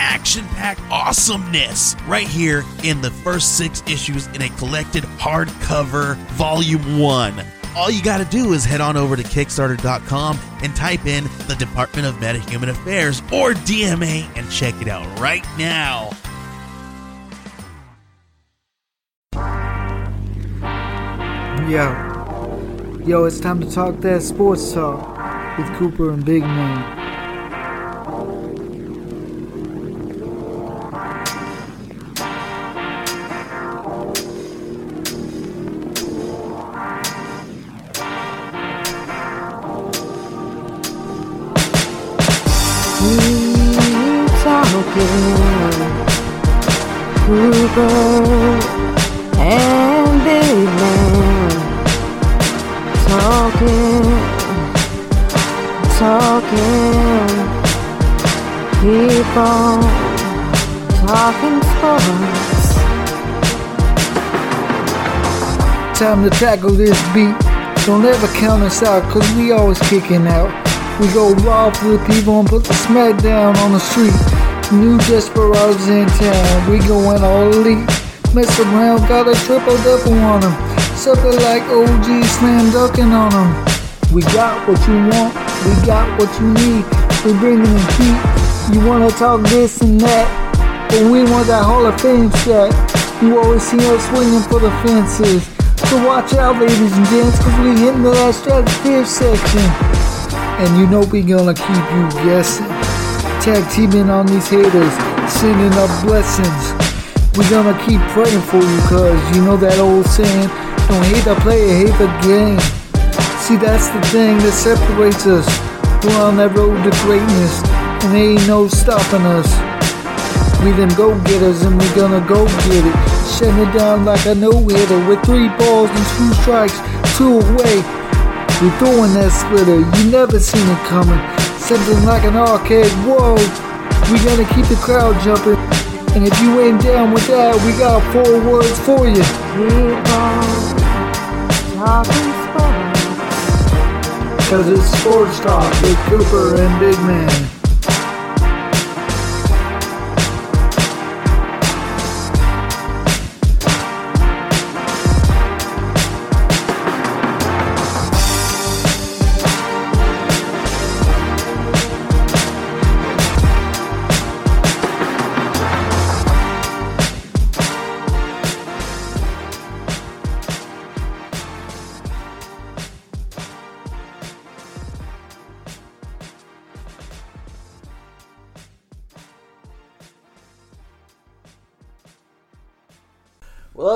action packed awesomeness right here in the first six issues in a collected hardcover volume one. All you gotta do is head on over to Kickstarter.com and type in the Department of Metahuman Affairs or DMA and check it out right now. Yo. Yo, it's time to talk that sports talk with Cooper and Big Man. Time to tackle this beat. Don't ever count us out, cause we always kicking out. We go raw for the people and put the smack down on the street. New desperados in town, we going all elite. Mess around, got a triple double on them. Something like OG slam dunking on them. We got what you want, we got what you need. We bringing in heat. You wanna talk this and that, but we want that Hall of Fame shot. You always see us swinging for the fences. So watch out, ladies and gents, cause we hitting that stratosphere section. And you know we gonna keep you guessing. Tag teaming on these haters, sending up blessings. We gonna keep praying for you, cause you know that old saying, don't hate the player, hate the game. See, that's the thing that separates us. We're on that road to greatness, and there ain't no stopping us. We them go getters, and we gonna go get it. Shutting it down like a no hitter with three balls and two strikes, two away. We throwing that splitter, you never seen it coming. Something like an arcade, whoa. We gotta keep the crowd jumping. And if you ain't down with that, we got four words for you. Cause it's sports talk with Cooper and Big Man.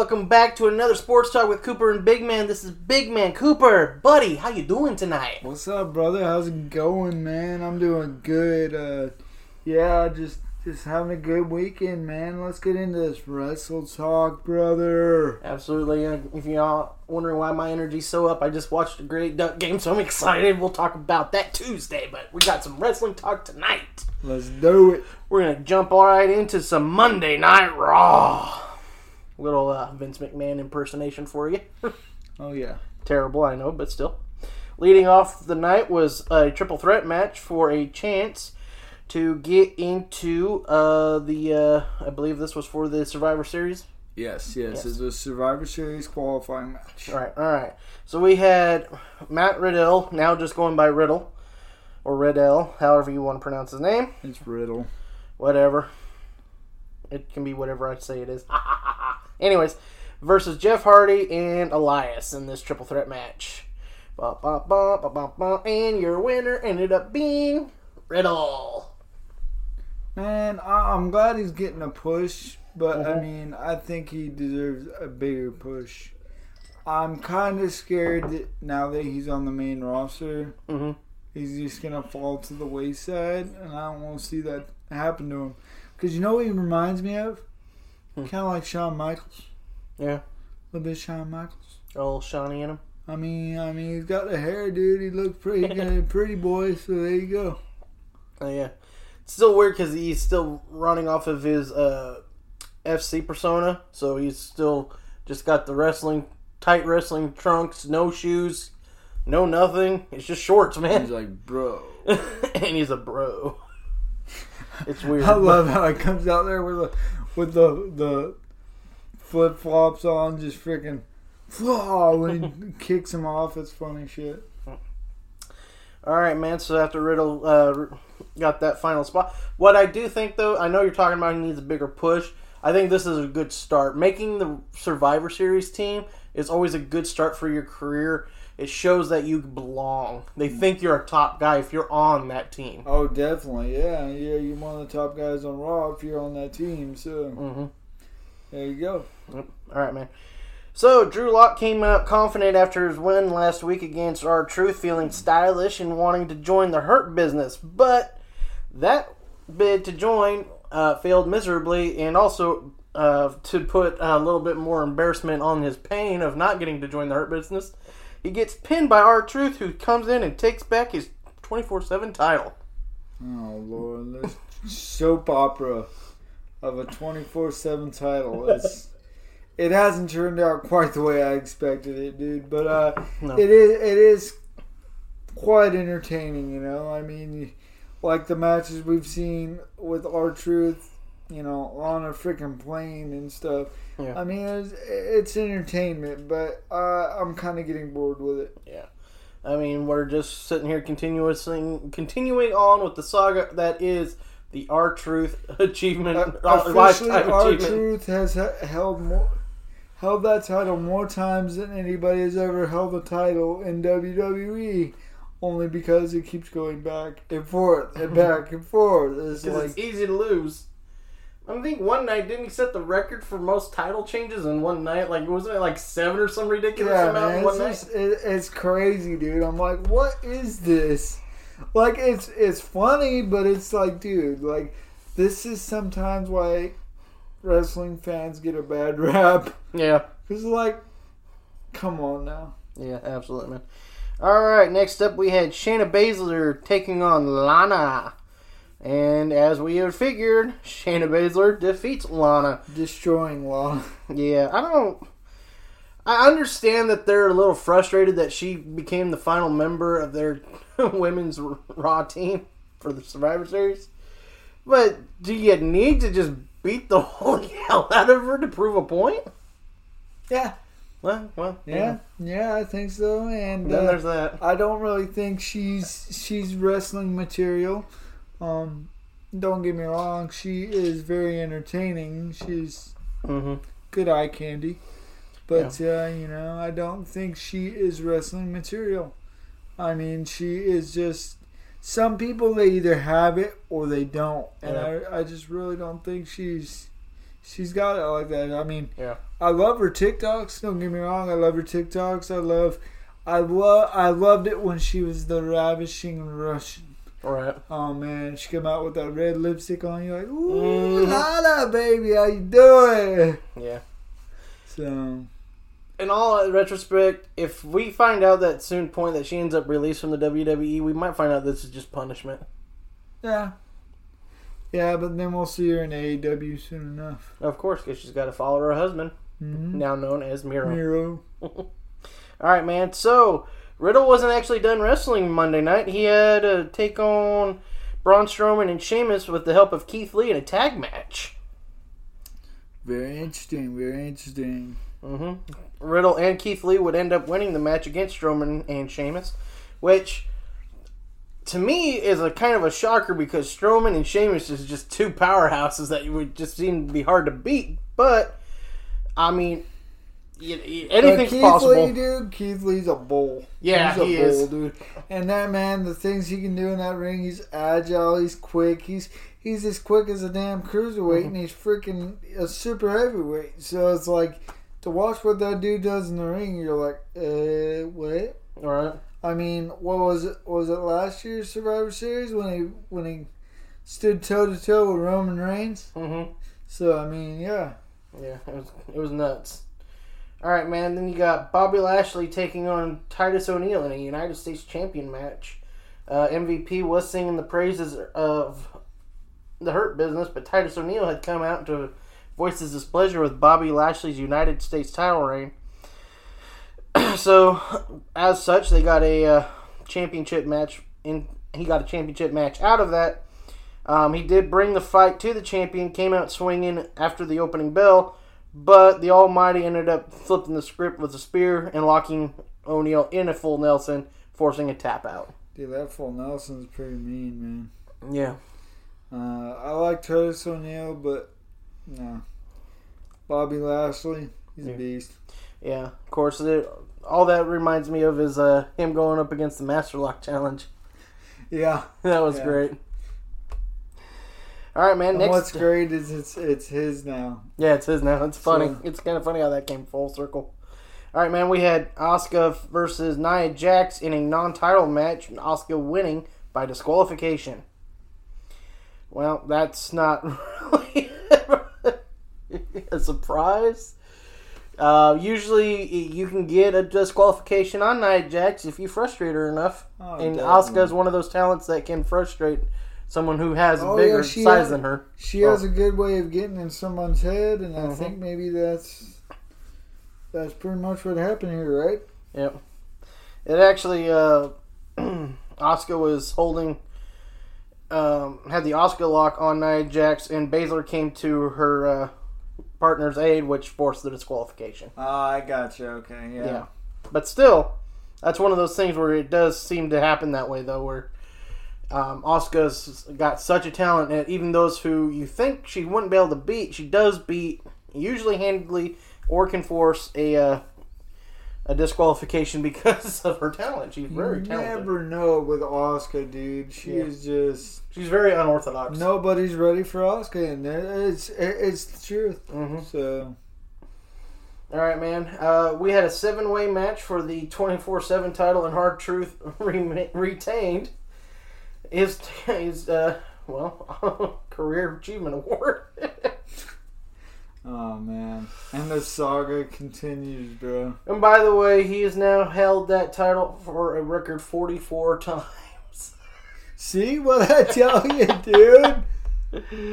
Welcome back to another Sports Talk with Cooper and Big Man. This is Big Man Cooper. Buddy, how you doing tonight? What's up, brother? How's it going, man? I'm doing good. Uh, yeah, just just having a good weekend, man. Let's get into this wrestle talk, brother. Absolutely. If y'all wondering why my energy's so up, I just watched a great duck game, so I'm excited. We'll talk about that Tuesday, but we got some wrestling talk tonight. Let's do it. We're gonna jump all right into some Monday Night Raw. Little uh, Vince McMahon impersonation for you. Oh yeah. Terrible, I know, but still. Leading off the night was a triple threat match for a chance to get into uh, the. Uh, I believe this was for the Survivor Series. Yes, yes, Yes. It's a Survivor Series qualifying match. All right, all right. So we had Matt Riddle, now just going by Riddle, or Riddell, however you want to pronounce his name. It's Riddle. Whatever. It can be whatever I say it is. Anyways, versus Jeff Hardy and Elias in this triple threat match. And your winner ended up being Riddle. Man, I- I'm glad he's getting a push, but I Mhm. mean, I think he deserves a bigger push. I'm kind of scared that now that he's on the main roster, Mm-hmm. he's just gonna fall to the wayside, and I don't want to see that happen to him. Cause you know what he reminds me of? Kind of like Shawn Michaels. Yeah. A little bit Shawn Michaels. Old Shawnee in him. I mean, I mean, he's got the hair, dude. He looks pretty good, pretty boy. So there you go. Oh yeah. It's still weird because he's still running off of his uh, FC persona, so he's still just got the wrestling tight wrestling trunks, no shoes, no nothing. It's just shorts, man. He's like, bro. and he's a bro. It's weird. I love how he comes out there with the with the the flip flops on, just freaking. when he kicks him off, it's funny shit. All right, man. So after Riddle uh, got that final spot, what I do think though, I know you're talking about he needs a bigger push. I think this is a good start. Making the Survivor Series team is always a good start for your career. It shows that you belong. They think you're a top guy if you're on that team. Oh, definitely, yeah, yeah. You're one of the top guys on Raw if you're on that team. So hmm there you go. All right, man. So Drew Gulak came out confident after his win last week against R Truth, feeling stylish and wanting to join the Hurt business, but that bid to join uh, failed miserably, and also uh, to put a little bit more embarrassment on his pain of not getting to join the Hurt business, he gets pinned by R Truth, who comes in and takes back his twenty four seven title. Oh Lord, this soap opera of a twenty four seven title. It's, it hasn't turned out quite the way I expected it, dude. But uh, No. it is it is quite entertaining. You know, I mean, like the matches we've seen with R Truth. You know, on a freaking plane and stuff. Yeah. I mean, it's, it's entertainment, but uh, I'm kind of getting bored with it. Yeah. I mean, we're just sitting here continuously continuing on with the saga that is the R Truth achievement, Uh, uh, officially, R Truth has held more, held that title more times than anybody has ever held a title in WWE. Only because it keeps going back and forth and back and forth. It's like it's easy to lose. I think one night didn't he set the record for most title changes in one night? Like wasn't it like seven or some ridiculous yeah, amount man, in one it's, night? it, it's crazy, dude. I'm like, what is this? Like, it's it's funny, but it's like, dude, like this is sometimes why wrestling fans get a bad rap. Yeah, Cause like, come on now. yeah, absolutely, man. All right, next up we had Shayna Baszler taking on Lana. And as we had figured, Shayna Baszler defeats Lana. destroying Lana. Yeah, I don't. I understand that they're a little frustrated that she became the final member of their women's Raw team for the Survivor Series. But do you need to just beat the holy hell out of her to prove a point? Yeah, Well, well, yeah, yeah. I think so. And Then uh, there's that. I don't really think she's she's wrestling material. Um, don't get me wrong. She is very entertaining. She's hmm good eye candy. But uh, you know, I don't think she is wrestling material. I mean, she is just. Some people they either have it or they don't, and I, I just really don't think she's she's got it like that. I mean, Yeah. I love her TikToks. Don't get me wrong, I love her TikToks. I love, I love, I loved it when she was the ravishing Russian. All right. Oh man, she came out with that red lipstick on. You're like, ooh, Mhm. Lala, baby, how you doing? Yeah. So In all retrospect, if we find out that soon point that she ends up released from the WWE, we might find out this is just punishment. yeah, yeah, but then we'll see her in AEW soon enough. Of course, because she's got to follow her husband, Mm-hmm. now known as Miro. Miro. All right, man. So Riddle wasn't actually done wrestling Monday night. He had to take on Braun Strowman and Sheamus with the help of Keith Lee in a tag match. Very interesting. Very interesting. hmm Riddle and Keith Lee would end up winning the match against Strowman and Sheamus, which to me is a kind of a shocker because Strowman and Sheamus is just two powerhouses that would just seem to be hard to beat. But I mean, y- y- anything's Keith possible. Lee, dude. Keith Lee's a bull. Yeah, he's a he bull, is. dude. And that man, the things he can do in that ring, he's agile, he's quick, he's he's as quick as a damn cruiserweight, Mm-hmm. and he's freaking a super heavyweight. So it's like to watch what that dude does in the ring, you're like, uh, what? All right. I mean, what was it? Was it last year's Survivor Series when he when he stood toe to toe with Roman Reigns? Mm-hmm. So I mean, yeah, Yeah, it was it was nuts. All right, man. Then you got Bobby Lashley taking on Titus O'Neil in a United States Champion match. Uh, MVP was singing the praises of the Hurt Business, but Titus O'Neil had come out to voice his displeasure with Bobby Lashley's United States title reign. so, as such, they got a uh, championship match. In he got a championship match out of that. Um, he did bring the fight to the champion, came out swinging after the opening bell, but the Almighty ended up flipping the script with a spear and locking O'Neil in a full Nelson, forcing a tap out. Dude, that full Nelson's pretty mean, man. Yeah. Uh, I like Curtis O'Neil, but no. Bobby Lashley, he's Yeah. a beast. Yeah, of course. It, all that reminds me of is uh, him going up against the Master Lock Challenge. Yeah. That was Yeah. great. All right, man. And Next, what's great is it's it's his now. yeah, it's his now. It's funny. So- It's kind of funny how that came full circle. All right, man. We had Asuka versus Nia Jax in a non-title match. and Asuka winning by disqualification. Well, that's not really a surprise. Uh, usually, you can get a disqualification on Nia Jax if you frustrate her enough. Oh, and. Asuka is one of those talents that can frustrate someone who has a Oh, bigger yeah, she size has- than her. She has Oh. a good way of getting in someone's head, and I Mhm. think maybe that's that's pretty much what happened here, right? Yep. It actually, uh, Asuka was holding, um, had the Asuka lock on Nia Jax, and Baszler came to her uh, partner's aid, which forced the disqualification. Oh, I got you. Okay, yeah. Yeah. But still, that's one of those things where it does seem to happen that way, though, where um, Asuka's got such a talent, and even those who you think she wouldn't be able to beat, she does beat, usually handedly, or can force a uh, a disqualification because of her talent. She's You very talented. You never know with Asuka, dude. She Yeah. is just She's very unorthodox. nobody's ready for Asuka, and it's it's the truth. hmm So All right, man. Uh, we had a seven-way match for the twenty-four-seven title, and Hard Truth re- retained his his uh, well career achievement award. Oh man, and the saga continues, bro. and by the way, he has now held that title for a record forty-four times. See what I tell you, dude?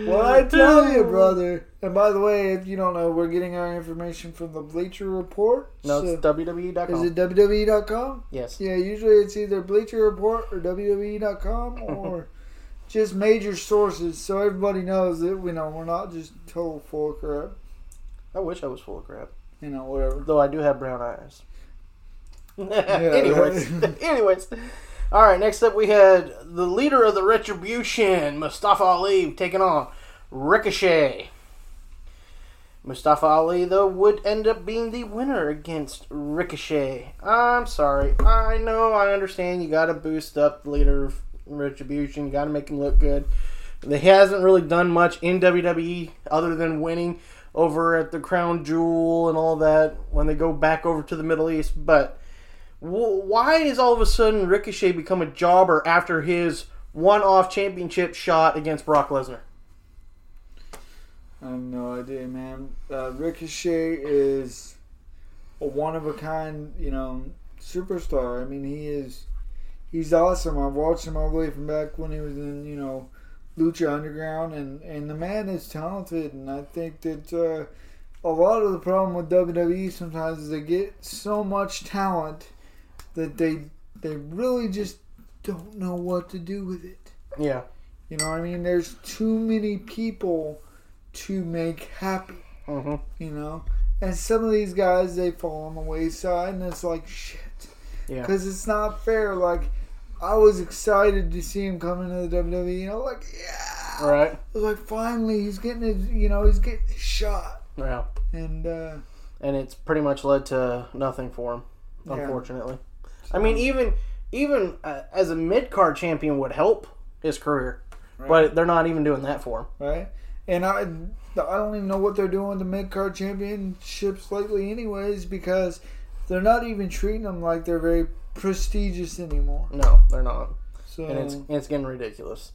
What I tell you, brother. And by the way, if you don't know, we're getting our information from the Bleacher Report. No, So- it's WWE.com. is it WWE.com? yes. Yeah, usually it's either Bleacher Report or WWE.com or just major sources, so everybody knows that we know we're not just total full of crap. I wish I was full of crap. You know, whatever. Though I do have brown eyes. anyways, anyways. All right. Next up, we had the leader of the Retribution, Mustafa Ali, taking on Ricochet. Mustafa Ali, though, would end up being the winner against Ricochet. I'm sorry. I know. I understand. You got to boost up the leader of Retribution. You got to make him look good. He hasn't really done much in WWE other than winning over at the Crown Jewel and all that when they go back over to the Middle East. But why is all of a sudden Ricochet become a jobber after his one-off championship shot against Brock Lesnar? I have no idea, man. Uh, Ricochet is a one of a kind, you know, superstar. I mean, he is. He's awesome. I've watched him all the way from back when he was in, you know, Lucha Underground, and and the man is talented. And I think that uh, a lot of the problem with WWE sometimes is they get so much talent that they they really just don't know what to do with it. Yeah. You know what I mean? There's too many people to make happy, hmm you know? And some of these guys, they fall on the wayside, and it's like, shit. Yeah. Because it's not fair. Like, I was excited to see him come into the WWE, you know? Like, yeah. Right. I was like, finally, he's getting his, you know, he's getting his shot. Yeah. And, uh, And it's pretty much led to nothing for him, Yeah. I mean, even even uh, as a mid card champion would help his career, but they're not even doing that for him. right? And I, I don't even know what they're doing with the mid card championships lately, anyways, because they're not even treating them like they're very prestigious anymore. No, they're not. So and it's it's getting ridiculous.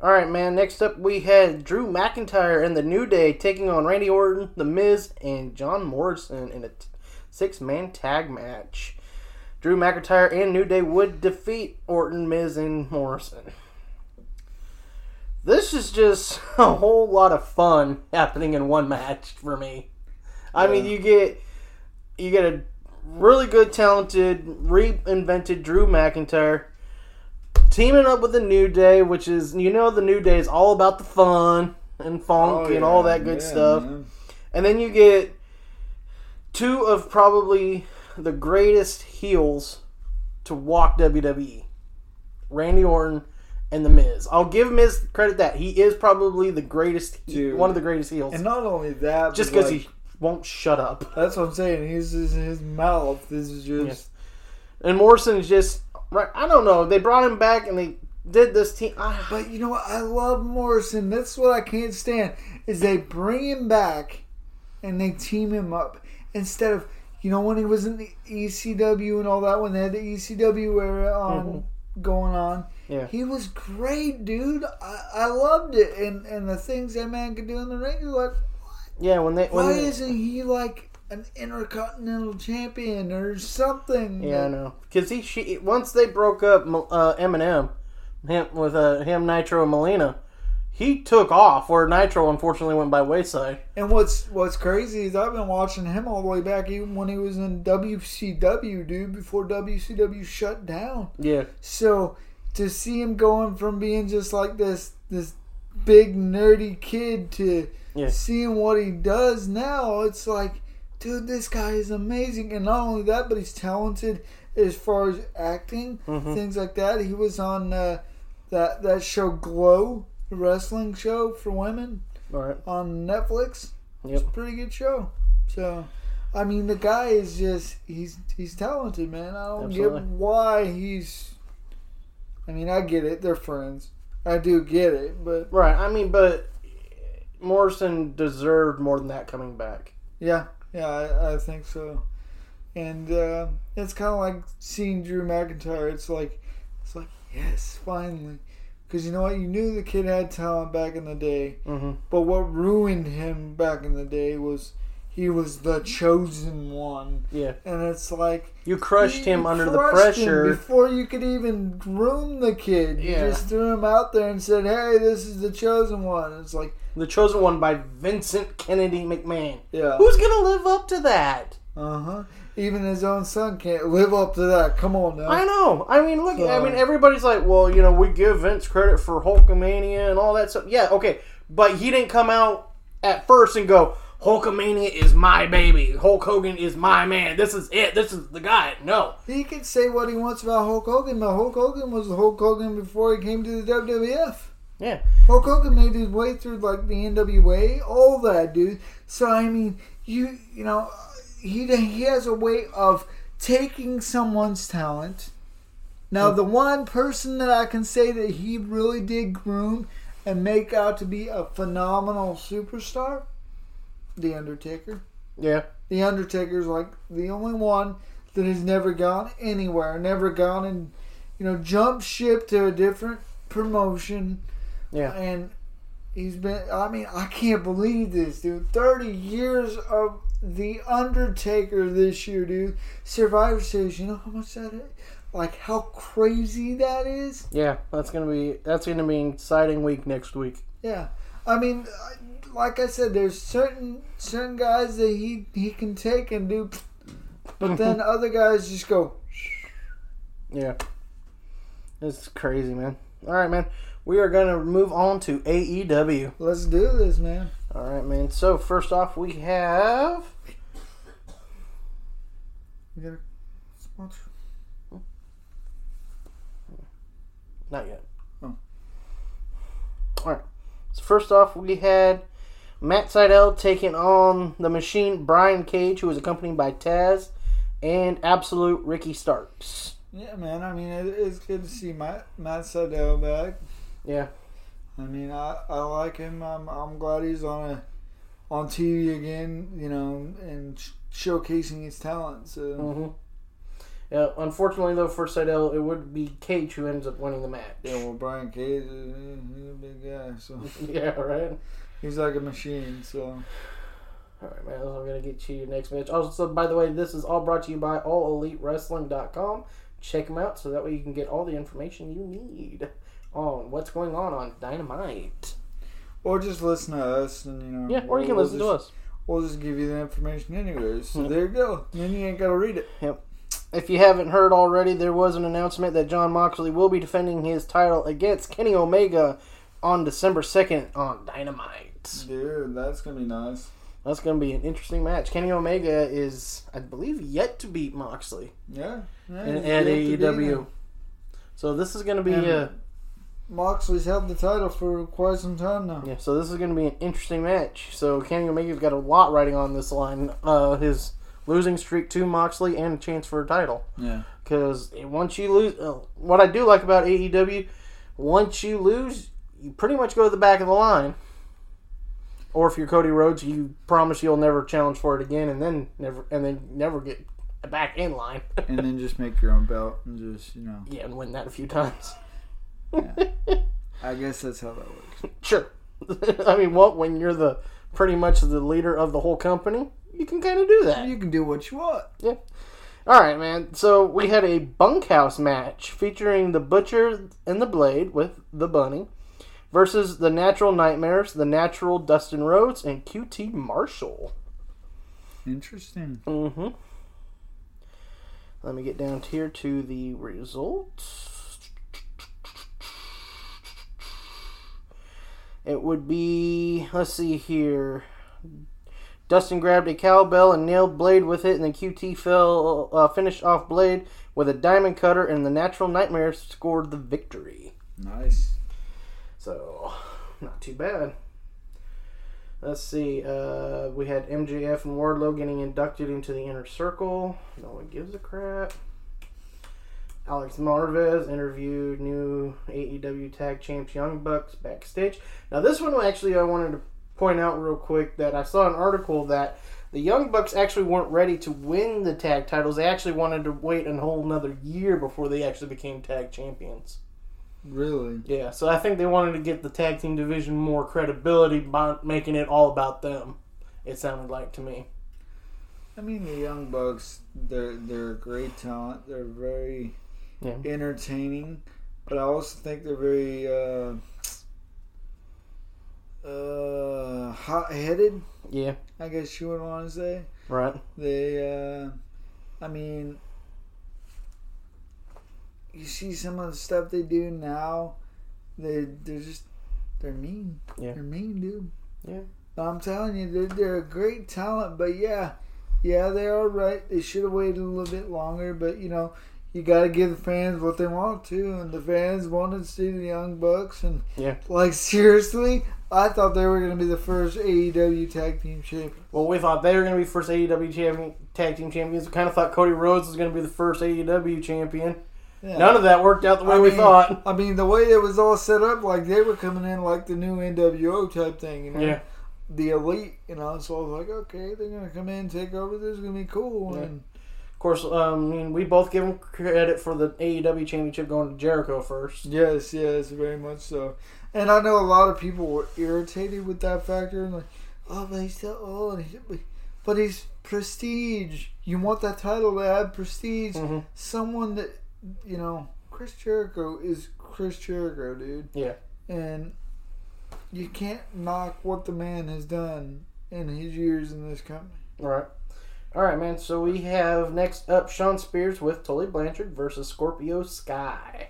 All right, man. Next up, we had Drew McIntyre and the New Day taking on Randy Orton, The Miz, and John Morrison in a t- six-man tag match. Drew McIntyre and New Day would defeat Orton, Miz, and Morrison. This is just a whole lot of fun happening in one match for me. I mean, you get you get a really good, talented, reinvented Drew McIntyre teaming up with the New Day, which is you know the New Day is all about the fun and funk oh, and all that good Oh, Yeah, stuff. man. And then you get two of probably the greatest heels to walk WWE. Randy Orton and The Miz. I'll give him Miz credit that he is probably the greatest, Dude. one of the greatest heels. And not only that, just because like, he won't shut up. That's what I'm saying. He's his, his mouth is just. And Morrison is just right. I don't know. They brought him back and they did this team. ah, But you know what? I love Morrison. That's what I can't stand. Is they bring him back and they team him up instead of you know when he was in the ECW and all that when they had the ECW era on going on. Yeah. He was great, dude. I, I loved it, and and the things that man could do in the ring. You're like, yeah. When they when why they- isn't he like an intercontinental champion or something? Yeah, I know. Because he, she, once they broke up uh, MNM, him with uh, him, Nitro, and Melina, he took off. Where Nitro unfortunately went by wayside. And what's what's crazy is I've been watching him all the way back even when he was in WCW, dude, before WCW shut down. Yeah, So to see him going from being just like this this big nerdy kid to Yeah. seeing what he does now, it's like, dude, this guy is amazing. And not only that, but he's talented as far as acting, Mm-hmm. things like that. He was on uh, that that show Glow, wrestling show for women right. on Netflix. It's a pretty good show. So, I mean, the guy is just he's he's talented, man. I don't Absolutely. get why he's. I mean, I get it. They're friends. I do get it, but Right. I mean, but Morrison deserved more than that coming back. yeah, yeah, I, I think so. And uh, it's kind of like seeing Drew McIntyre. It's like, it's like yes, finally, because you know what? You knew the kid had talent back in the day. Mm-hmm. But what ruined him back in the day was he was the chosen one. Yeah. And it's like You crushed him under the crushed him pressure. before you could even groom the kid. You just threw him out there and said, "Hey, this is the chosen one." It's like, The chosen one by Vincent Kennedy McMahon. yeah, Who's gonna live up to that? uh huh. Even his own son can't live up to that. Come on now. I know. I mean, look. I mean, everybody's like, well, you know, we give Vince credit for Hulkamania and all that stuff. Yeah, okay, but he didn't come out at first and go, Hulkamania is my baby. Hulk Hogan is my man. This is it. This is the guy. No. He can say what he wants about Hulk Hogan, but Hulk Hogan was Hulk Hogan before he came to the WWF. Yeah. Hulk Hogan made his way through like the NWA, all that, dude. So I mean, you you know, he he has a way of taking someone's talent. Now, the one person that I can say that he really did groom and make out to be a phenomenal superstar, the Undertaker. Yeah. The Undertaker's like the only one that has never gone anywhere, never gone and you know jumped ship to a different promotion Yeah. and he's been i mean i can't believe this dude 30 years of the undertaker this year dude survivor series you know how much that is like how crazy that is Yeah. That's gonna be that's gonna be an exciting week next week. yeah i mean like i said there's certain certain guys that he he can take and do but then other guys just go Yeah. It's crazy, man. All right, man. We are gonna move on to AEW. let's do this man All right, man. So first off, we have we got a sponsor Not yet. Oh. Alright. So first off, we had Matt Sydal taking on the machine Brian Cage, who was accompanied by Taz and Absolute Ricky Starks. yeah man i mean it, it's good to see matt matt Sydal back Yeah. I mean, I, I like him. I'm, I'm glad he's on a on TV again, you know, and sh- showcasing his talent. So hmm Yeah, unfortunately, though, for Sydal, it would be Cage who ends up winning the match. Yeah, well, Brian Cage, is he's a big guy, so Yeah, right. he's like a machine. So All right, man. I'm gonna get you your next match. Also, by the way, this is all brought to you by AllEliteWrestling.com. Check them out so that way you can get all the information you need on what's going on on Dynamite. or just listen to us, and you know. Yeah, or you can we'll listen to us. We'll just give you the information anyways. So there you go. Then you ain't gotta read it. Yep. If you haven't heard already, there was an announcement that Jon Moxley will be defending his title against Kenny Omega on December 2nd on Dynamite. Dude, that's gonna be nice. That's going to be an interesting match. Kenny Omega is, I believe, yet to beat Moxley Yeah. yeah in, at to AEW. So this is going to be And- a Moxley's held the title for quite some time now. yeah. So this is going to be an interesting match. So Kenny Omega's got a lot riding on this line. Uh, his losing streak to Moxley and a chance for a title. Yeah. Because once you lose, uh, what I do like about AEW, once you lose, you pretty much go to the back of the line. Or if you're Cody Rhodes, you promise you'll never challenge for it again, and then never, and then never get back in line. And then just make your own belt and just, you know. yeah, and win that a few times. I guess that's how that works. Sure. I mean, what when you're the pretty much the leader of the whole company, you can kind of do that. You can do what you want. Yeah. All right, man. So we had a bunkhouse match featuring the Butcher and the Blade with the Bunny versus the Natural Nightmares, the Natural Dustin Rhodes, and QT Marshall. Interesting. Mm-hmm. Let me get down here to the results. It would be, let's see here. Dustin grabbed a cowbell and nailed Blade with it, and then QT fell, uh, finished off Blade with a diamond cutter, and the Natural Nightmares scored the victory. Nice. So, not too bad. Let's see. Uh, we had MJF and Wardlow getting inducted into the inner circle. No one gives a crap. Alex Marvez interviewed new AEW Tag Champs Young Bucks backstage. Now, this one actually I wanted to point out real quick that I saw an article that the Young Bucks actually weren't ready to win the tag titles. They actually wanted to wait a whole another year before they actually became tag champions. Really? Yeah, so I think they wanted to get the tag team division more credibility by making it all about them. It sounded like to me. I mean, the Young Bucks, they're, they're a great talent. They're very Yeah. entertaining, but I also think they're very uh, uh, hot headed, Yeah, I guess you would want to say. right. They, uh, I mean, you see some of the stuff they do now. They they're just they're mean. Yeah. They're mean, dude. Yeah. I'm telling you, they're, they're a great talent. But yeah, yeah, they are right. They should have waited a little bit longer. But you know, you got to give the fans what they want to, and the fans wanted to see the Young Bucks. And Yeah. like seriously, I thought they were going to be the first AEW Tag Team Champions. Well, we thought they were going to be first AEW champion, tag team champions. We kind of thought Cody Rhodes was going to be the first AEW champion. Yeah. None of that worked out the way I we mean- thought. I mean, the way it was all set up, like they were coming in like the new NWO type thing, you know, Yeah. the elite, you know. So I was like, okay, they're gonna come in, take over. This is gonna be cool. Yeah. And course, um, I mean, we both give them credit for the AEW championship going to Jericho first. yes, yes, very much so. And I know a lot of people were irritated with that factor, and like, oh, but he's still old, but he's prestige. You want that title to have prestige. Mhm. Someone that you know, Chris Jericho is Chris Jericho, dude. Yeah. and you can't knock what the man has done in his years in this company. All right. All right, man. So we have next up Shawn Spears with Tully Blanchard versus Scorpio Sky.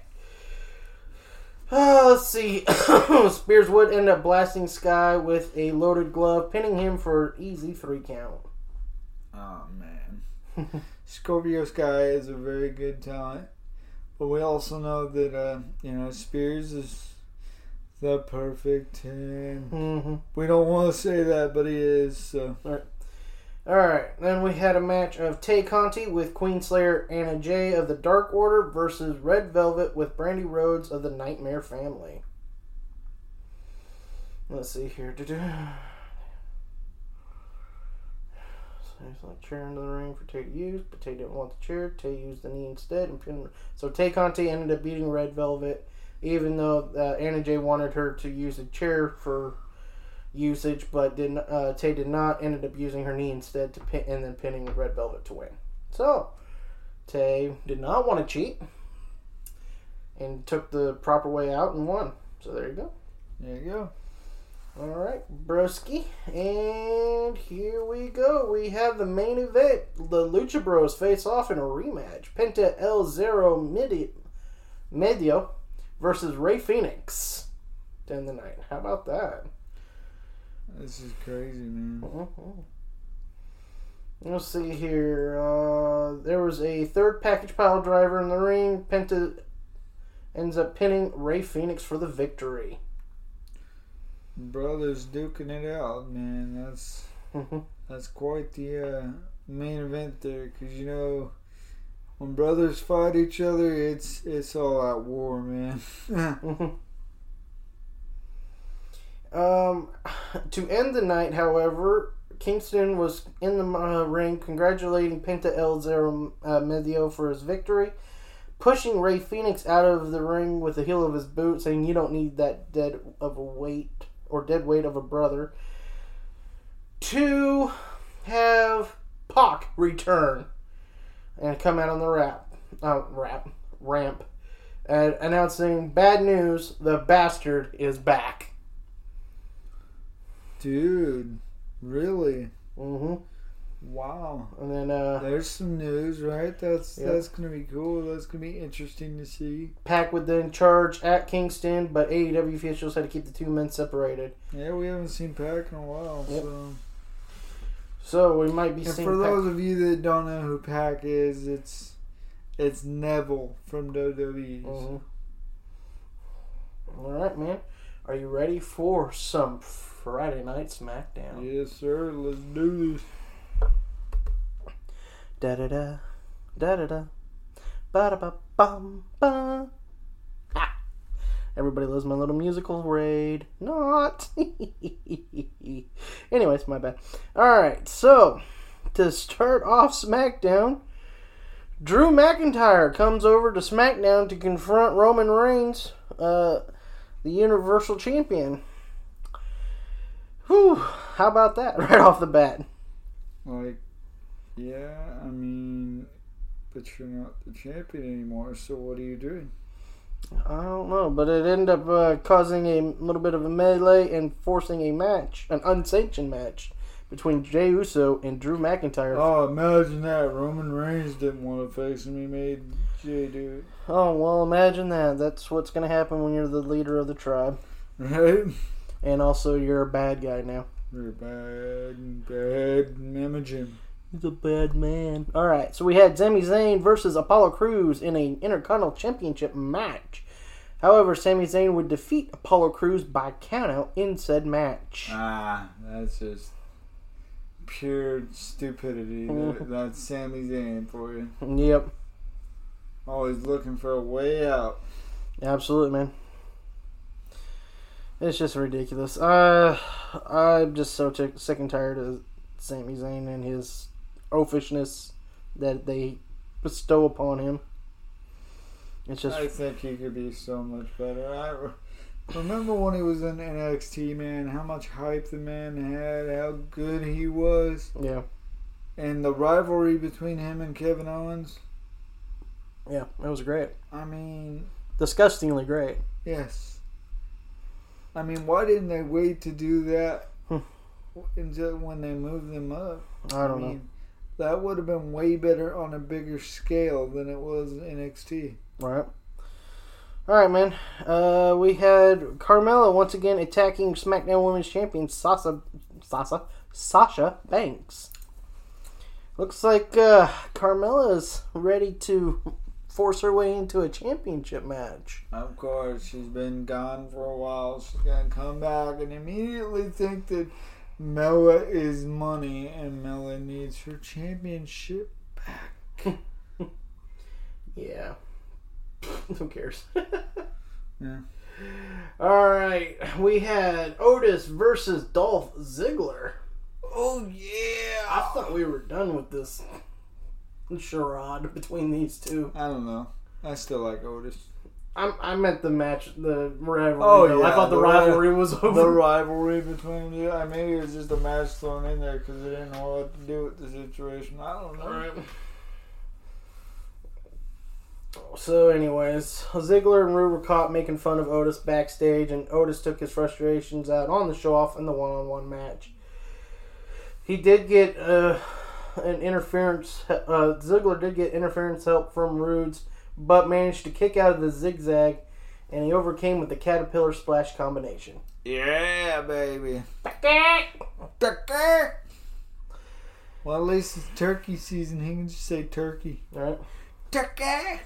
Uh, let's see. Spears would end up blasting Sky with a loaded glove, pinning him for an easy three count. Oh man, Scorpio Sky is a very good talent, but we also know that uh, you know Spears is the perfect ten. Mm-hmm. We don't want to say that, but he is. So All right. All right, then we had a match of Tay Conti with Queenslayer Anna Jay of the Dark Order versus Red Velvet with Brandi Rhodes of the Nightmare Family. Let's see here. Like chair in the ring for Tay to use, but Tay didn't want the chair. Tay used the knee instead, and pinned. So Tay Conti ended up beating Red Velvet, even though uh, Anna Jay wanted her to use a chair for usage, but did uh, Tay did not. Ended up using her knee instead to pin, and then pinning Red Velvet to win. So Tay did not want to cheat, and took the proper way out and won. So there you go. There you go. All right, broski, and here we go. We have the main event. The Lucha Bros face off in a rematch. Penta El Zero Midi- Miedo versus Rey Fenix. to end the night. How about that? This is crazy, man. Mhm. Let's see here. Uh, there was a third package pile driver in the ring. Penta ends up pinning Rey Fenix for the victory. Brothers duking it out, man. That's Mhm. that's quite the uh, main event there, because you know when brothers fight each other, it's it's all out war, man. Um, to end the night, however, Kingston was in the uh, ring congratulating Penta El Zero uh, Miedo for his victory, pushing Rey Fenix out of the ring with the heel of his boot, saying, "You don't need that dead of a weight or dead weight of a brother." To have Pac return and come out on the rap, uh, rap ramp, and announcing bad news: the bastard is back. Dude, really? Mm-hmm. Wow. And then uh, There's some news, right? That's Yeah. that's gonna be cool. That's gonna be interesting to see. Pac would then charge at Kingston, but AEW officials had to keep the two men separated. Yeah, we haven't seen Pac in a while, Yep. so. So we might be And for Pac- those of you that don't know who Pac is, it's it's Neville from WWE. Mhm. All right, man. Are you ready for some Friday Night SmackDown? Yes, sir. Let's do this. Da da da, da da da, ba da ba bum ba. Everybody loves my little musical raid. Not. Anyways, my bad. All right, so to start off SmackDown, Drew McIntyre comes over to SmackDown to confront Roman Reigns, uh, the Universal Champion. Whew, how about that right off the bat? Like, yeah, I mean, but you're not the champion anymore. So what are you doing? I don't know, but it ended up uh, causing a little bit of a melee and forcing a match, an unsanctioned match, between Jey Uso and Drew McIntyre. Oh, imagine that. Roman Reigns didn't want to face him. He made Jey do it. Oh, well, imagine that. That's what's going to happen when you're the leader of the tribe. Right? And also, you're a bad guy now. You're a bad, bad Imogen. He's a bad man. All right, so we had Sami Zayn versus Apollo Crews in a Intercontinental Championship match. However, Sami Zayn would defeat Apollo Crews by countout in said match. Ah, that's just pure stupidity. That, that's Sami Zayn for you. Yep, Always looking for a way out. absolutely, man. It's just ridiculous. Uh, I'm just so tick sick and tired of Sami Zayn and his oafishness that they bestow upon him. It's just I think he could be so much better. I re- remember when he was in NXT, man, how much hype the man had, how good he was, yeah, and the rivalry between him and Kevin Owens. yeah. It was great, I mean, disgustingly great. yes. I mean, why didn't they wait to do that Hmm. until when they moved them up? I don't know. mean, that would have been way better on a bigger scale than it was in NXT. Right. All right, man. Uh, we had Carmella once again attacking SmackDown Women's Champion Sasha, Sasha, Sasha Banks. Looks like uh, Carmella is ready to force her way into a championship match. Of course, she's been gone for a while. She's gonna come back and immediately think that Mela is money and Mela needs her championship back. Yeah. Who cares? Yeah. All right, we had Otis versus Dolph Ziggler. Oh yeah. I thought we were done with this charade between these two. I don't know. I still like Otis. I, I meant the match, the rivalry. Oh, though. I thought the, the rivalry was The rivalry between you. I maybe it was just a match thrown in there because they didn't know what to do with the situation. I don't know. So, anyways, Ziggler and Roode were caught making fun of Otis backstage, and Otis took his frustrations out on the show off in the one-on-one match. He did get uh, an interference. Uh, Ziggler did get interference help from Roode's, but managed to kick out of the zigzag, and he overcame with the caterpillar splash combination. Yeah, baby. Well, at least it's turkey season. He can just say turkey. All right. Turkey.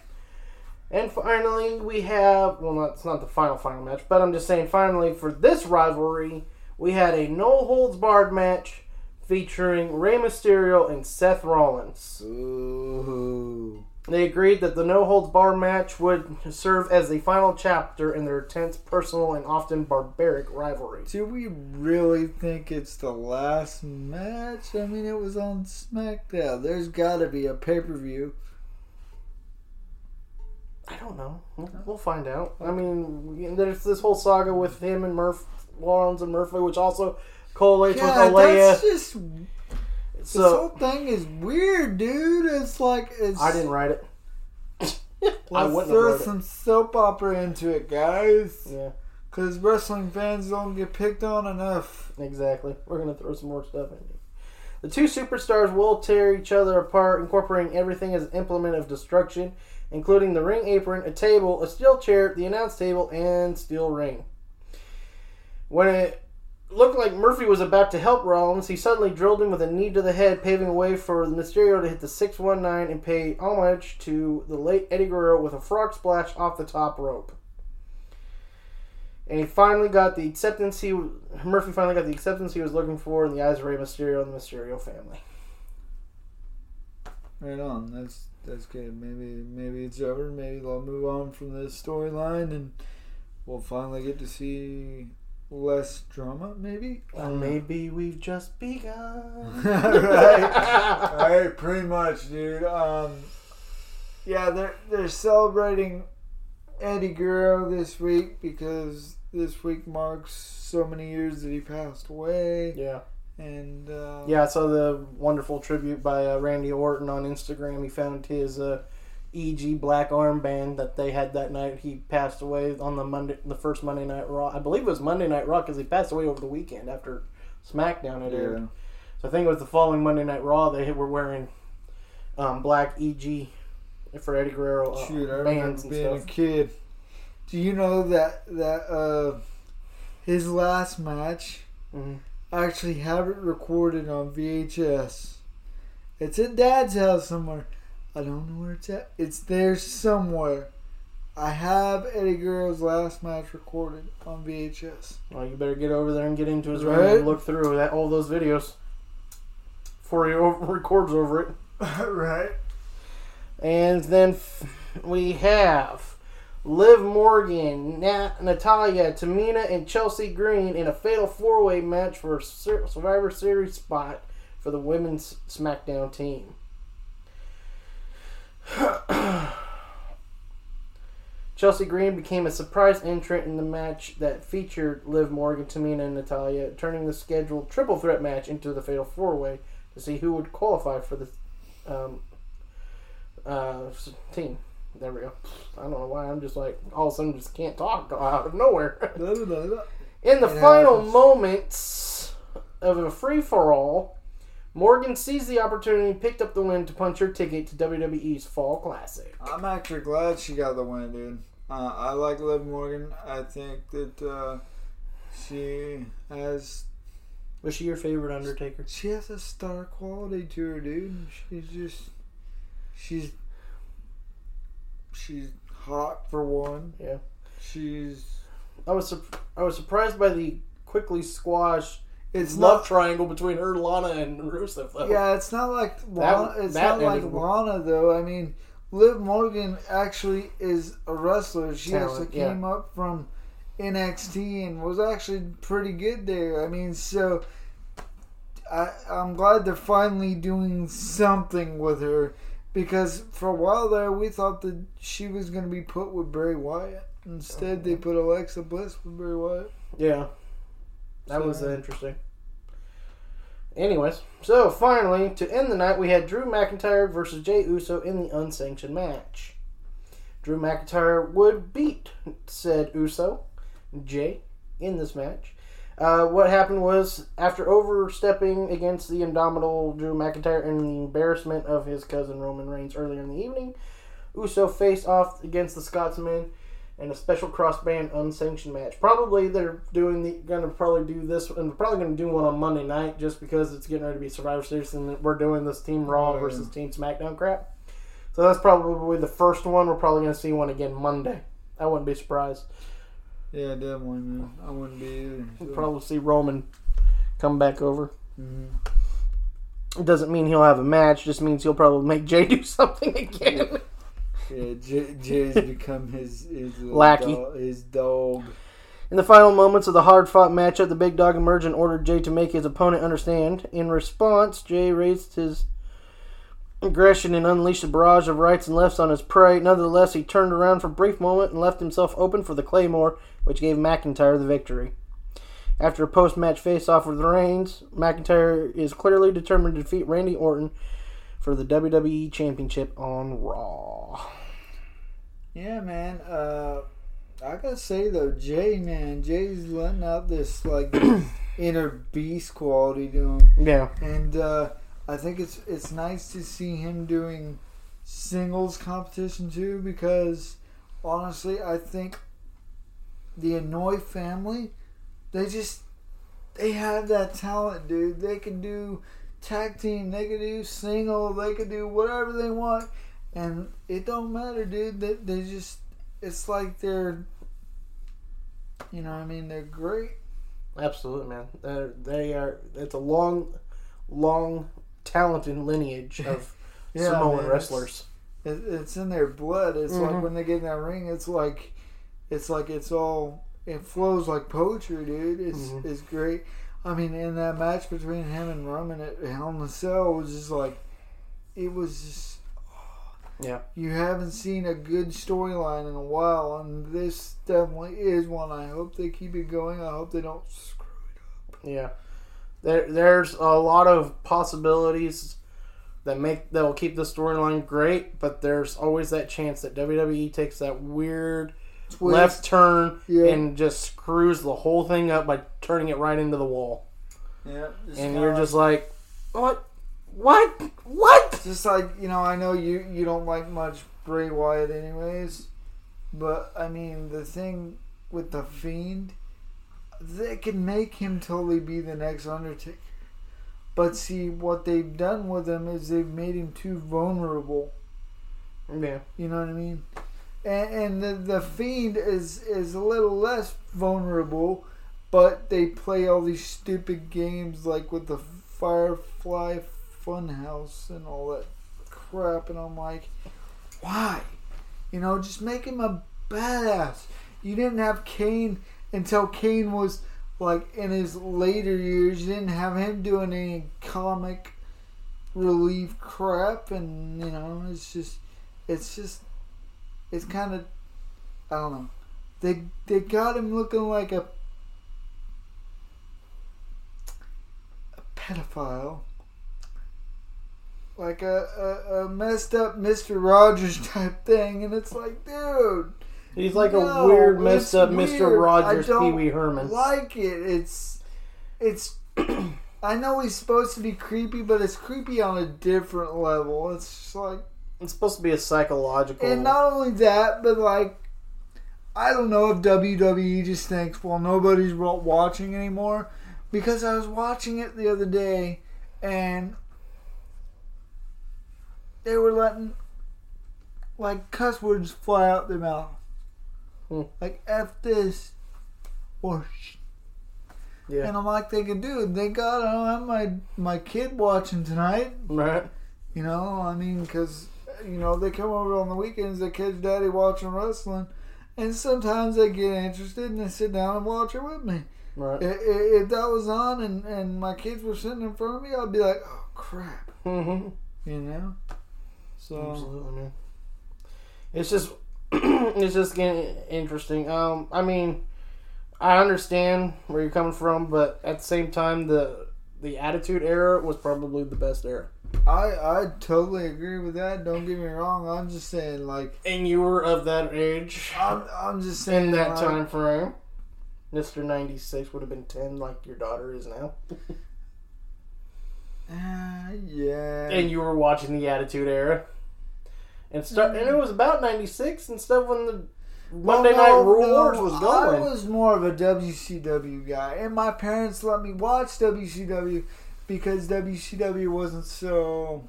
And finally, we have well, not, it's not the final final match, but I'm just saying finally for this rivalry, we had a no holds barred match featuring Rey Mysterio and Seth Rollins. Ooh. They agreed that the no holds bar match would serve as the final chapter in their tense, personal, and often barbaric rivalry. Do we really think it's the last match? I mean, it was on SmackDown. There's got to be a pay per view. I don't know. We'll, we'll find out. I mean, there's this whole saga with him and Murph, Rollins and Murphy, which also correlates God, with Aalyah. that's just. This So whole thing is weird, dude. It's like it's. I didn't write it. I Let's wouldn't throw wrote it. some soap opera into it, guys. Yeah, Because wrestling fans don't get picked on enough. exactly. We're gonna throw some more stuff in. The two superstars will tear each other apart, incorporating everything as an implement of destruction, including the ring apron, a table, a steel chair, the announce table, and steel ring. When it looked like Murphy was about to help Rollins, he suddenly drilled him with a knee to the head, paving way for Mysterio to hit the 619 and pay homage to the late Eddie Guerrero with a frog splash off the top rope. And he finally got the acceptance he Murphy finally got the acceptance he was looking for in the eyes of Rey Mysterio and the Mysterio family. Right on. That's that's good. Maybe maybe it's over. Maybe they'll move on from this storyline, and we'll finally get to see less drama. Maybe. Or maybe we've just begun. right. right. Pretty much, dude. Um. Yeah, they're they're celebrating Eddie Guerrero this week because this week marks so many years that he passed away, Yeah. and uh, Yeah, I saw the wonderful tribute by uh, Randy Orton on Instagram. He found his uh, EG Black Armband that they had that night. He passed away on the Monday, the first Monday Night Raw. I believe it was Monday Night Raw because he passed away over the weekend after SmackDown had aired. yeah. So I think it was the following Monday Night Raw. They were wearing um, black EG for Eddie Guerrero uh, Shoot, I bands and being a kid. Do you know that that uh, his last match? Mhm. I actually have it recorded on VHS. It's at Dad's house somewhere. I don't know where it's at. It's there somewhere. I have Eddie Guerrero's last match recorded on VHS. Well, you better get over there and get into his room and look through that all those videos before he over, records over it. right. And then f- we have Liv Morgan, Nat- Natalya, Tamina, and Chelsea Green in a fatal four way match for a Sur- Survivor Series spot for the women's SmackDown team. Chelsea Green became a surprise entrant in the match that featured Liv Morgan, Tamina, and Natalya, turning the scheduled triple threat match into the fatal four way to see who would qualify for the um, uh, team. There we go. I don't know why I'm just like all of a sudden just can't talk out of nowhere. In the final moments of a free for all, Morgan seized the opportunity and picked up the win to punch her ticket to WWE's Fall Classic. I'm actually glad she got the win, dude. Uh, I like Liv Morgan. I think that uh, she has Was she your favorite Undertaker? she has a star quality to her, dude. She's just she's she's hot for one. Yeah. She's I was sur- I was surprised by the quickly squashed it's love not triangle between her, Lana, and Rusev. Though. yeah, it's not like Lana, it's that not like ended- Lana though. I mean, Liv Morgan actually is a wrestler. She Talent, actually yeah. came up from NXT and was actually pretty good there. I mean, so I, I'm glad they're finally doing something with her because for a while there we thought that she was going to be put with Bray Wyatt. Instead, they mm-hmm. put Alexa Bliss with Bray Wyatt. Yeah. That was So- uh, interesting. Anyways, so finally, to end the night, we had Drew McIntyre versus Jey Uso in the unsanctioned match. Drew McIntyre would beat said Uso, Jey, in this match. Uh, what happened was, after overstepping against the indomitable Drew McIntyre and the embarrassment of his cousin Roman Reigns earlier in the evening, Uso faced off against the Scotsman in a special crossbrand unsanctioned match. Probably they're doing the going to probably do this and probably going to do one on Monday night just because it's getting ready to be Survivor Series and we're doing this Team Raw Yeah. versus Team SmackDown crap. So that's probably the first one. We're probably going to see one again Monday. I wouldn't be surprised. Yeah, definitely, man. I wouldn't be either. We'll probably see Roman come back over. Mhm. It doesn't mean he'll have a match. Just means he'll probably make Jey do something again. Yeah, Jey, Jey's become his his Lackey. dog- his dog. In the final moments of the hard fought matchup, the big dog emerged and ordered Jey to make his opponent understand. In response, Jey raised his aggression and unleashed a barrage of rights and lefts on his prey. Nonetheless, he turned around for a brief moment and left himself open for the Claymore, which gave McIntyre the victory. After a post match face off with Reigns, McIntyre is clearly determined to defeat Randy Orton for the WWE Championship on Raw. Yeah, man. Uh, I gotta say though, Jey, man, Jey's letting out this like inner beast quality to him, Yeah. and uh, I think it's it's nice to see him doing singles competition too. Because honestly, I think the Anoa'i family, they just they have that talent, dude. They can do tag team, they can do single, they can do whatever they want, and it don't matter, dude. They they just it's like they're, you know, I mean, they're great. Absolutely, man. They're, they are. It's a long, long, talented lineage of Yeah, Samoan man, wrestlers. It, it's in their blood. It's like Mhm. when they get in that ring, it's like, it's like it's all it flows like poetry, dude. It's Mhm. it's great. I mean, in that match between him and Roman at Hell in a Cell was just like, it was just. Yeah. You haven't seen a good storyline in a while, and this definitely is one. I hope they keep it going. I hope they don't screw it up. Yeah. There, there's a lot of possibilities that make that will keep the storyline great, but there's always that chance that WWE takes that weird Twist. left turn Yeah. and just screws the whole thing up by turning it right into the wall. Yeah, And you're just like, what? What? What? Just like you know. I know you you don't like much Bray Wyatt, anyways, but I mean the thing with the Fiend, they can make him totally be the next Undertaker. But see, what they've done with him is they've made him too vulnerable. Yeah. You know what I mean? And, and the, the Fiend is is a little less vulnerable, but they play all these stupid games like with the Firefly Funhouse and all that crap, and I'm like, why? You know, just make him a badass. You didn't have Kane until Kane was like in his later years. You didn't have him doing any comic relief crap, and you know, it's just it's just it's kind of I don't know. They they got him looking like a a pedophile, like a, a, a messed up Mister Rogers type thing, and it's like, dude, He's like no, a weird, messed up Mr. Rogers Pee Wee Herman. Like it, it's it's. I know he's supposed to be creepy, but it's creepy on a different level. It's just like It's supposed to be a psychological. And not only that, but like, I don't know if WWE just thinks, well, nobody's watching anymore. Because I was watching it the other day, and they were letting like cuss words fly out their mouth, Hmm. like "f this" or "sh." yeah. And I'm like thinking, dude, thank God I don't have my my kid watching tonight. Right. You know, I mean, because, you know, they come over on the weekends, they catch daddy watching wrestling, and sometimes they get interested and they sit down and watch it with me. Right. I- i- If that was on and, and my kids were sitting in front of me, I'd be like, oh crap, Mm-hmm. you know. So Absolutely, man. It's just, it's just getting interesting. Um, I mean, I understand where you're coming from, but at the same time, the the Attitude Era was probably the best era. I I totally agree with that. Don't get me wrong. I'm just saying, like, And you were of that age I'm I'm just saying in that like, time frame. Mister ninety six would have been ten, like your daughter is now. Uh, yeah. and you were watching the Attitude Era. And start, and it was about ninety six and stuff when the Monday Well, Night no, Raw no, Wars was going. I was more of a WCW guy, and my parents let me watch WCW because WCW wasn't so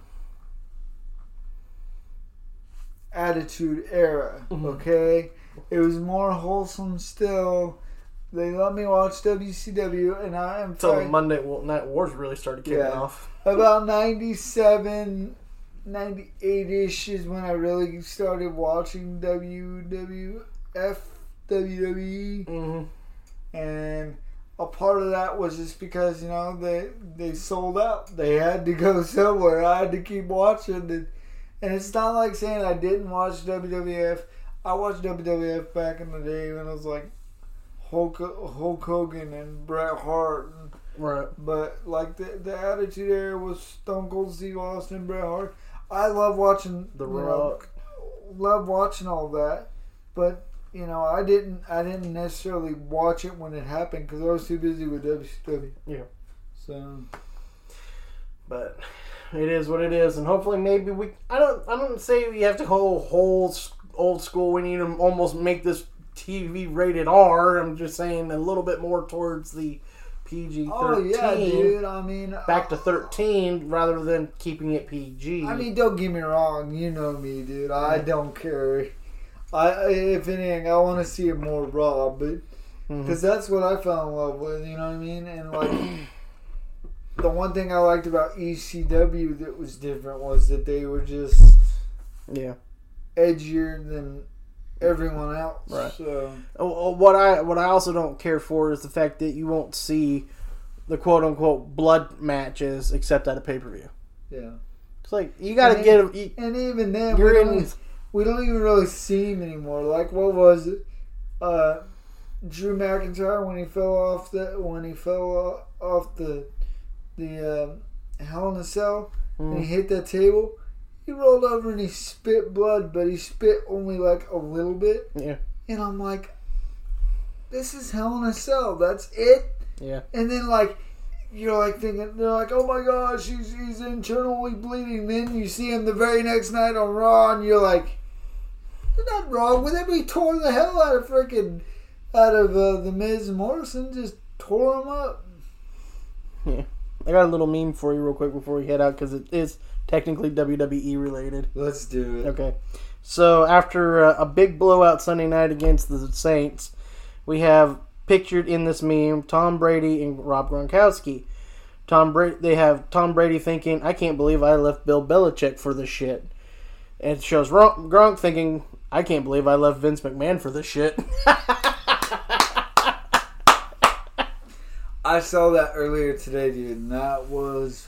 attitude era. Mm-hmm. Okay, it was more wholesome still. They let me watch WCW, and I am Until the Monday Night Wars really started kicking Yeah. off. about 97 98 ish is when I really started watching WWF WWE Mm-hmm. and a part of that was just because you know they they sold out they had to go somewhere I had to keep watching and, and it's not like saying I didn't watch WWF I watched WWF back in the day when it was like Hulk, Hulk Hogan and Bret Hart and Right. but like the the attitude era was Stone Cold Steve Austin, Bret Hart. I love watching The you know, Rock. love watching all that, but you know I didn't I didn't necessarily watch it when it happened because I was too busy with WCW. Yeah. So But it is what it is, and hopefully maybe we. I don't. I don't say we have to go whole old school. We need to almost make this TV rated R. I'm just saying a little bit more towards the PG thirteen. oh yeah, dude. I mean Back to uh, thirteen rather than keeping it PG. I mean, don't get me wrong. You know me, dude. I don't care. I if anything, I want to see it more raw, but because that's what I fell in love with. You know what I mean? And like the one thing I liked about ECW that was different was that they were just yeah. edgier than everyone else. Right. So Oh, oh, What I what I also don't care for is the fact that you won't see the quote unquote blood matches except at a pay per view. yeah. It's like you got to get them. you- And even then, we don't, in. we don't even really see him anymore. Like what was it? Uh, Drew McIntyre when he fell off the when he fell off the the uh, Hell in a Cell and he hit that table. He rolled over and he spit blood, but he spit only like a little bit. Yeah. And I'm like, this is Hell in a Cell. That's it. Yeah. And then like you're like thinking they're like, oh my gosh, he's he's internally bleeding. Then you see him the very next night on Raw, and you're like, there's not wrong with him. He tore the hell out of freaking out of uh, the Miz Morrison, just tore him up. Yeah. I got a little meme for you real quick before we head out because it is technically WWE related. Let's do it. Okay. So after uh, a big blowout Sunday night against the Saints, we have pictured in this meme Tom Brady and Rob Gronkowski. Tom Brady, they have Tom Brady thinking, "I can't believe I left Bill Belichick for this shit." And it shows Ron- Gronk thinking, "I can't believe I left Vince McMahon for this shit." I saw that earlier today, dude, and that was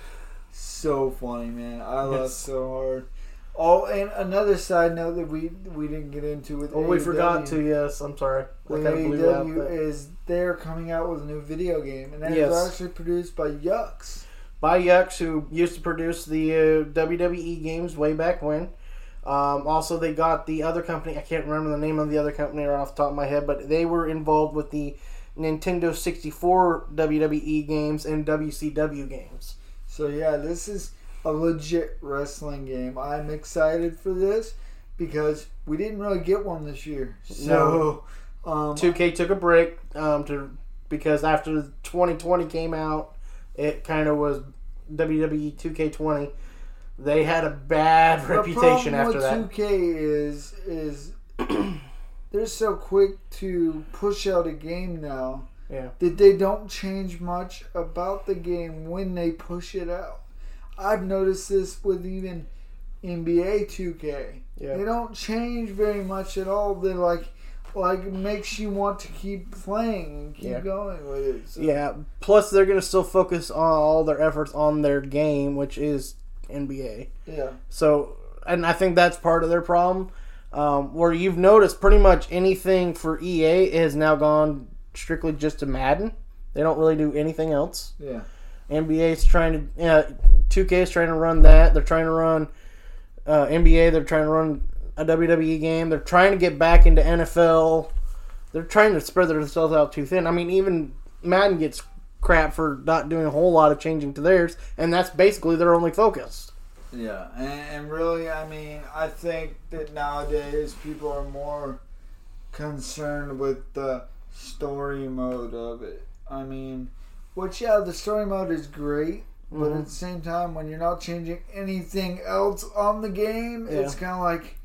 so funny, man. I laughed so hard. Oh, and another side note that we we didn't get into with oh, we AEW. forgot to. Yes, I'm sorry. I with kinda blew out AEW that. is they're coming out with a new video game, and that is Yes. actually produced by Yuke's. by Yuke's, who used to produce the uh, WWE games way back when. Um, also, they got the other company. I can't remember the name of the other company right off the top of my head, but they were involved with the Nintendo 64 WWE games and WCW games. So yeah, this is a legit wrestling game. I'm excited for this because we didn't really get one this year. So, um, 2K took a break um, to because after 2020 came out, it kind of was WWE 2K20. They had a bad the reputation after that. 2K is is they're so quick to push out a game now Yeah. that they don't change much about the game when they push it out. I've noticed this with even NBA 2K. Yeah. They don't change very much at all. They're like, like makes you want to keep playing and keep Yeah. going with it. So, Yeah. Plus, they're going to still focus on all their efforts on their game, which is NBA. yeah, So, and I think that's part of their problem. Um, where you've noticed pretty much anything for EA has now gone strictly just to Madden. They don't really do anything else. yeah, NBA is trying to, yeah, 2K is trying to run that. They're trying to run uh, NBA. They're trying to run a WWE game. They're trying to get back into NFL. They're trying to spread themselves out too thin. I mean, even Madden gets crap for not doing a whole lot of changing to theirs, and that's basically their only focus. yeah. And, and really, I mean, I think that nowadays people are more concerned with the story mode of it. I mean, which yeah, the story mode is great. But Mhm. at the same time, when you're not changing anything else on the game, it's kind of like,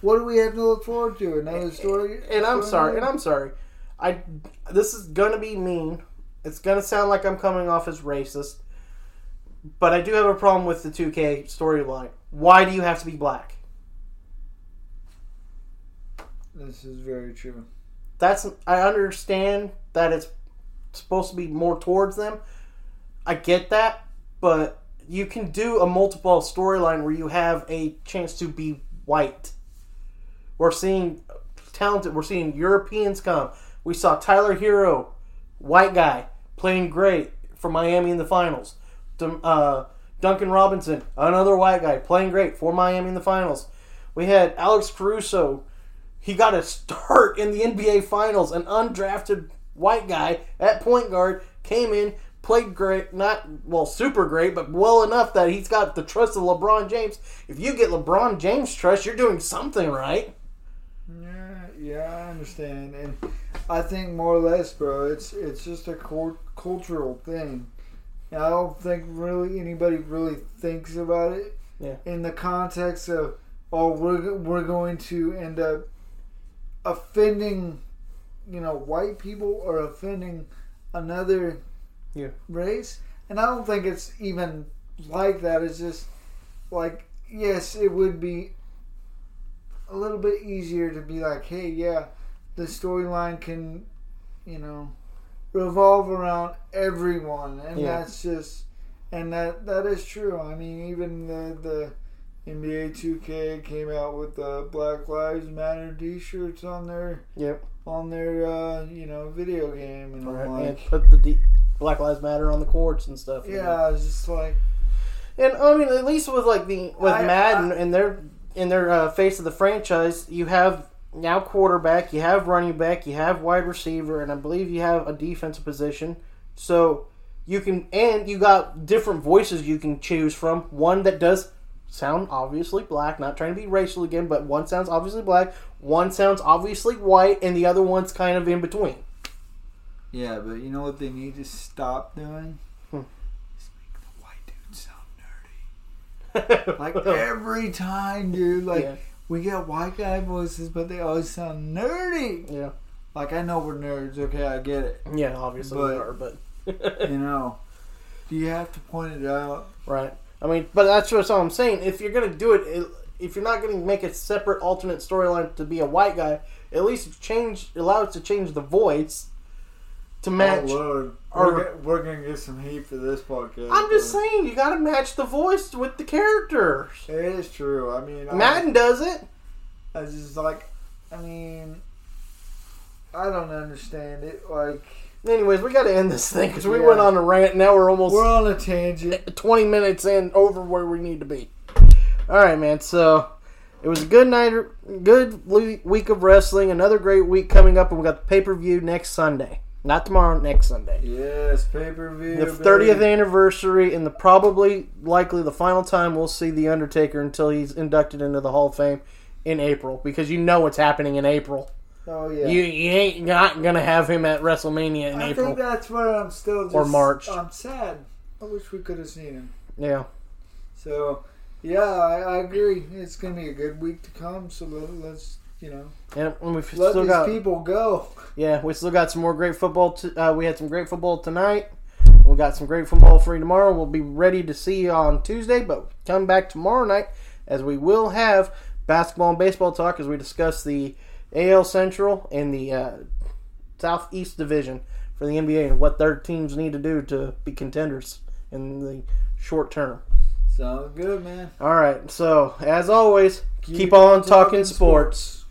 what do we have to look forward to? Another story? And I'm sorry, and I'm sorry. I this is gonna be mean. It's gonna sound like I'm coming off as racist, but I do have a problem with the 2K storyline. Why do you have to be black? This is very true. That's I understand that it's supposed to be more towards them. I get that, but you can do a multiple storyline where you have a chance to be white. We're seeing talented. We're seeing Europeans come. We saw Tyler Herro, white guy, playing great for Miami in the finals. Uh, Duncan Robinson, another white guy, playing great for Miami in the finals. We had Alex Caruso. He got a start in the NBA finals. An undrafted white guy at point guard came in, played great. Not, well, super great, but well enough that he's got the trust of LeBron James. If you get LeBron James' trust, you're doing something right. Yeah, yeah, I understand, and I think more or less, bro, it's it's just a cul- cultural thing. And I don't think really anybody really thinks about it Yeah. in the context of, oh, we're we're going to end up offending, you know, white people or offending another Yeah. race, and I don't think it's even like that. It's just like yes, it would be a little bit easier to be like, hey, yeah, the storyline can, you know, revolve around everyone, and Yeah. that's just, and that that is true. I mean, even the the NBA 2K came out with the Black Lives Matter T-shirts on their Yep. on their uh, you know video game, and Right. I'm and like, put the D- Black Lives Matter on the courts and stuff. you know. yeah, it's just like. And I mean, at least with like the with I- Madden and their in their uh, face of the franchise, you have now quarterback, you have running back, you have wide receiver, and I believe you have a defensive position. So you can and you got different voices you can choose from. One that does sound obviously black, not trying to be racial again, but one sounds obviously black, one sounds obviously white, and the other one's kind of in between. Yeah, but you know what they need to stop doing? Hmm. Is make the white dude sound nerdy. Like every time, dude. Like Yeah. we get white guy voices, but they always sound nerdy. yeah, Like I know we're nerds. Okay, I get it. yeah, obviously But- we are, but You know, do you have to point it out? Right. I mean, but that's what I'm saying. If you're gonna do it, it- if you're not gonna make a separate alternate storyline to be a white guy, at least change allow it to change the voice to oh, match. Oh Lord, or- we're, go- we're gonna get some heat for this podcast. I'm just saying, you gotta match the voice with the characters. It is true. I mean, I- Madden does it. I just like, I mean, I don't understand it. Like, Anyways, we gotta end this thing because we Yeah. went on a rant. Now we're almost we're on a tangent. 20 minutes in over where we need to be. All right, man. So it was a good night, good week of wrestling. Another great week coming up, and we got the pay per view next Sunday. Not tomorrow, next Sunday. Yes, pay per view. The 30th anniversary, and the probably, likely, the final time we'll see the Undertaker until he's inducted into the Hall of Fame in April, because you know what's happening in April. Oh yeah. You, you ain't not gonna have him at WrestleMania in I April. think that's where I'm still just, Or March. I'm sad. I wish we could have seen him. yeah. So, yeah, I, I agree. It's gonna be a good week to come. So let, let's, you know, And we've let still these got people go. Yeah, we still got some more great football. T- uh, we had some great football tonight. We got some great football for you tomorrow. We'll be ready to see you on Tuesday, but come back tomorrow night as we will have basketball and baseball talk as we discuss the AL Central and the uh, Southeast Division for the NBA and what their teams need to do to be contenders in the short term. Sounds good, man. All right, so as always, keep, on talking sports.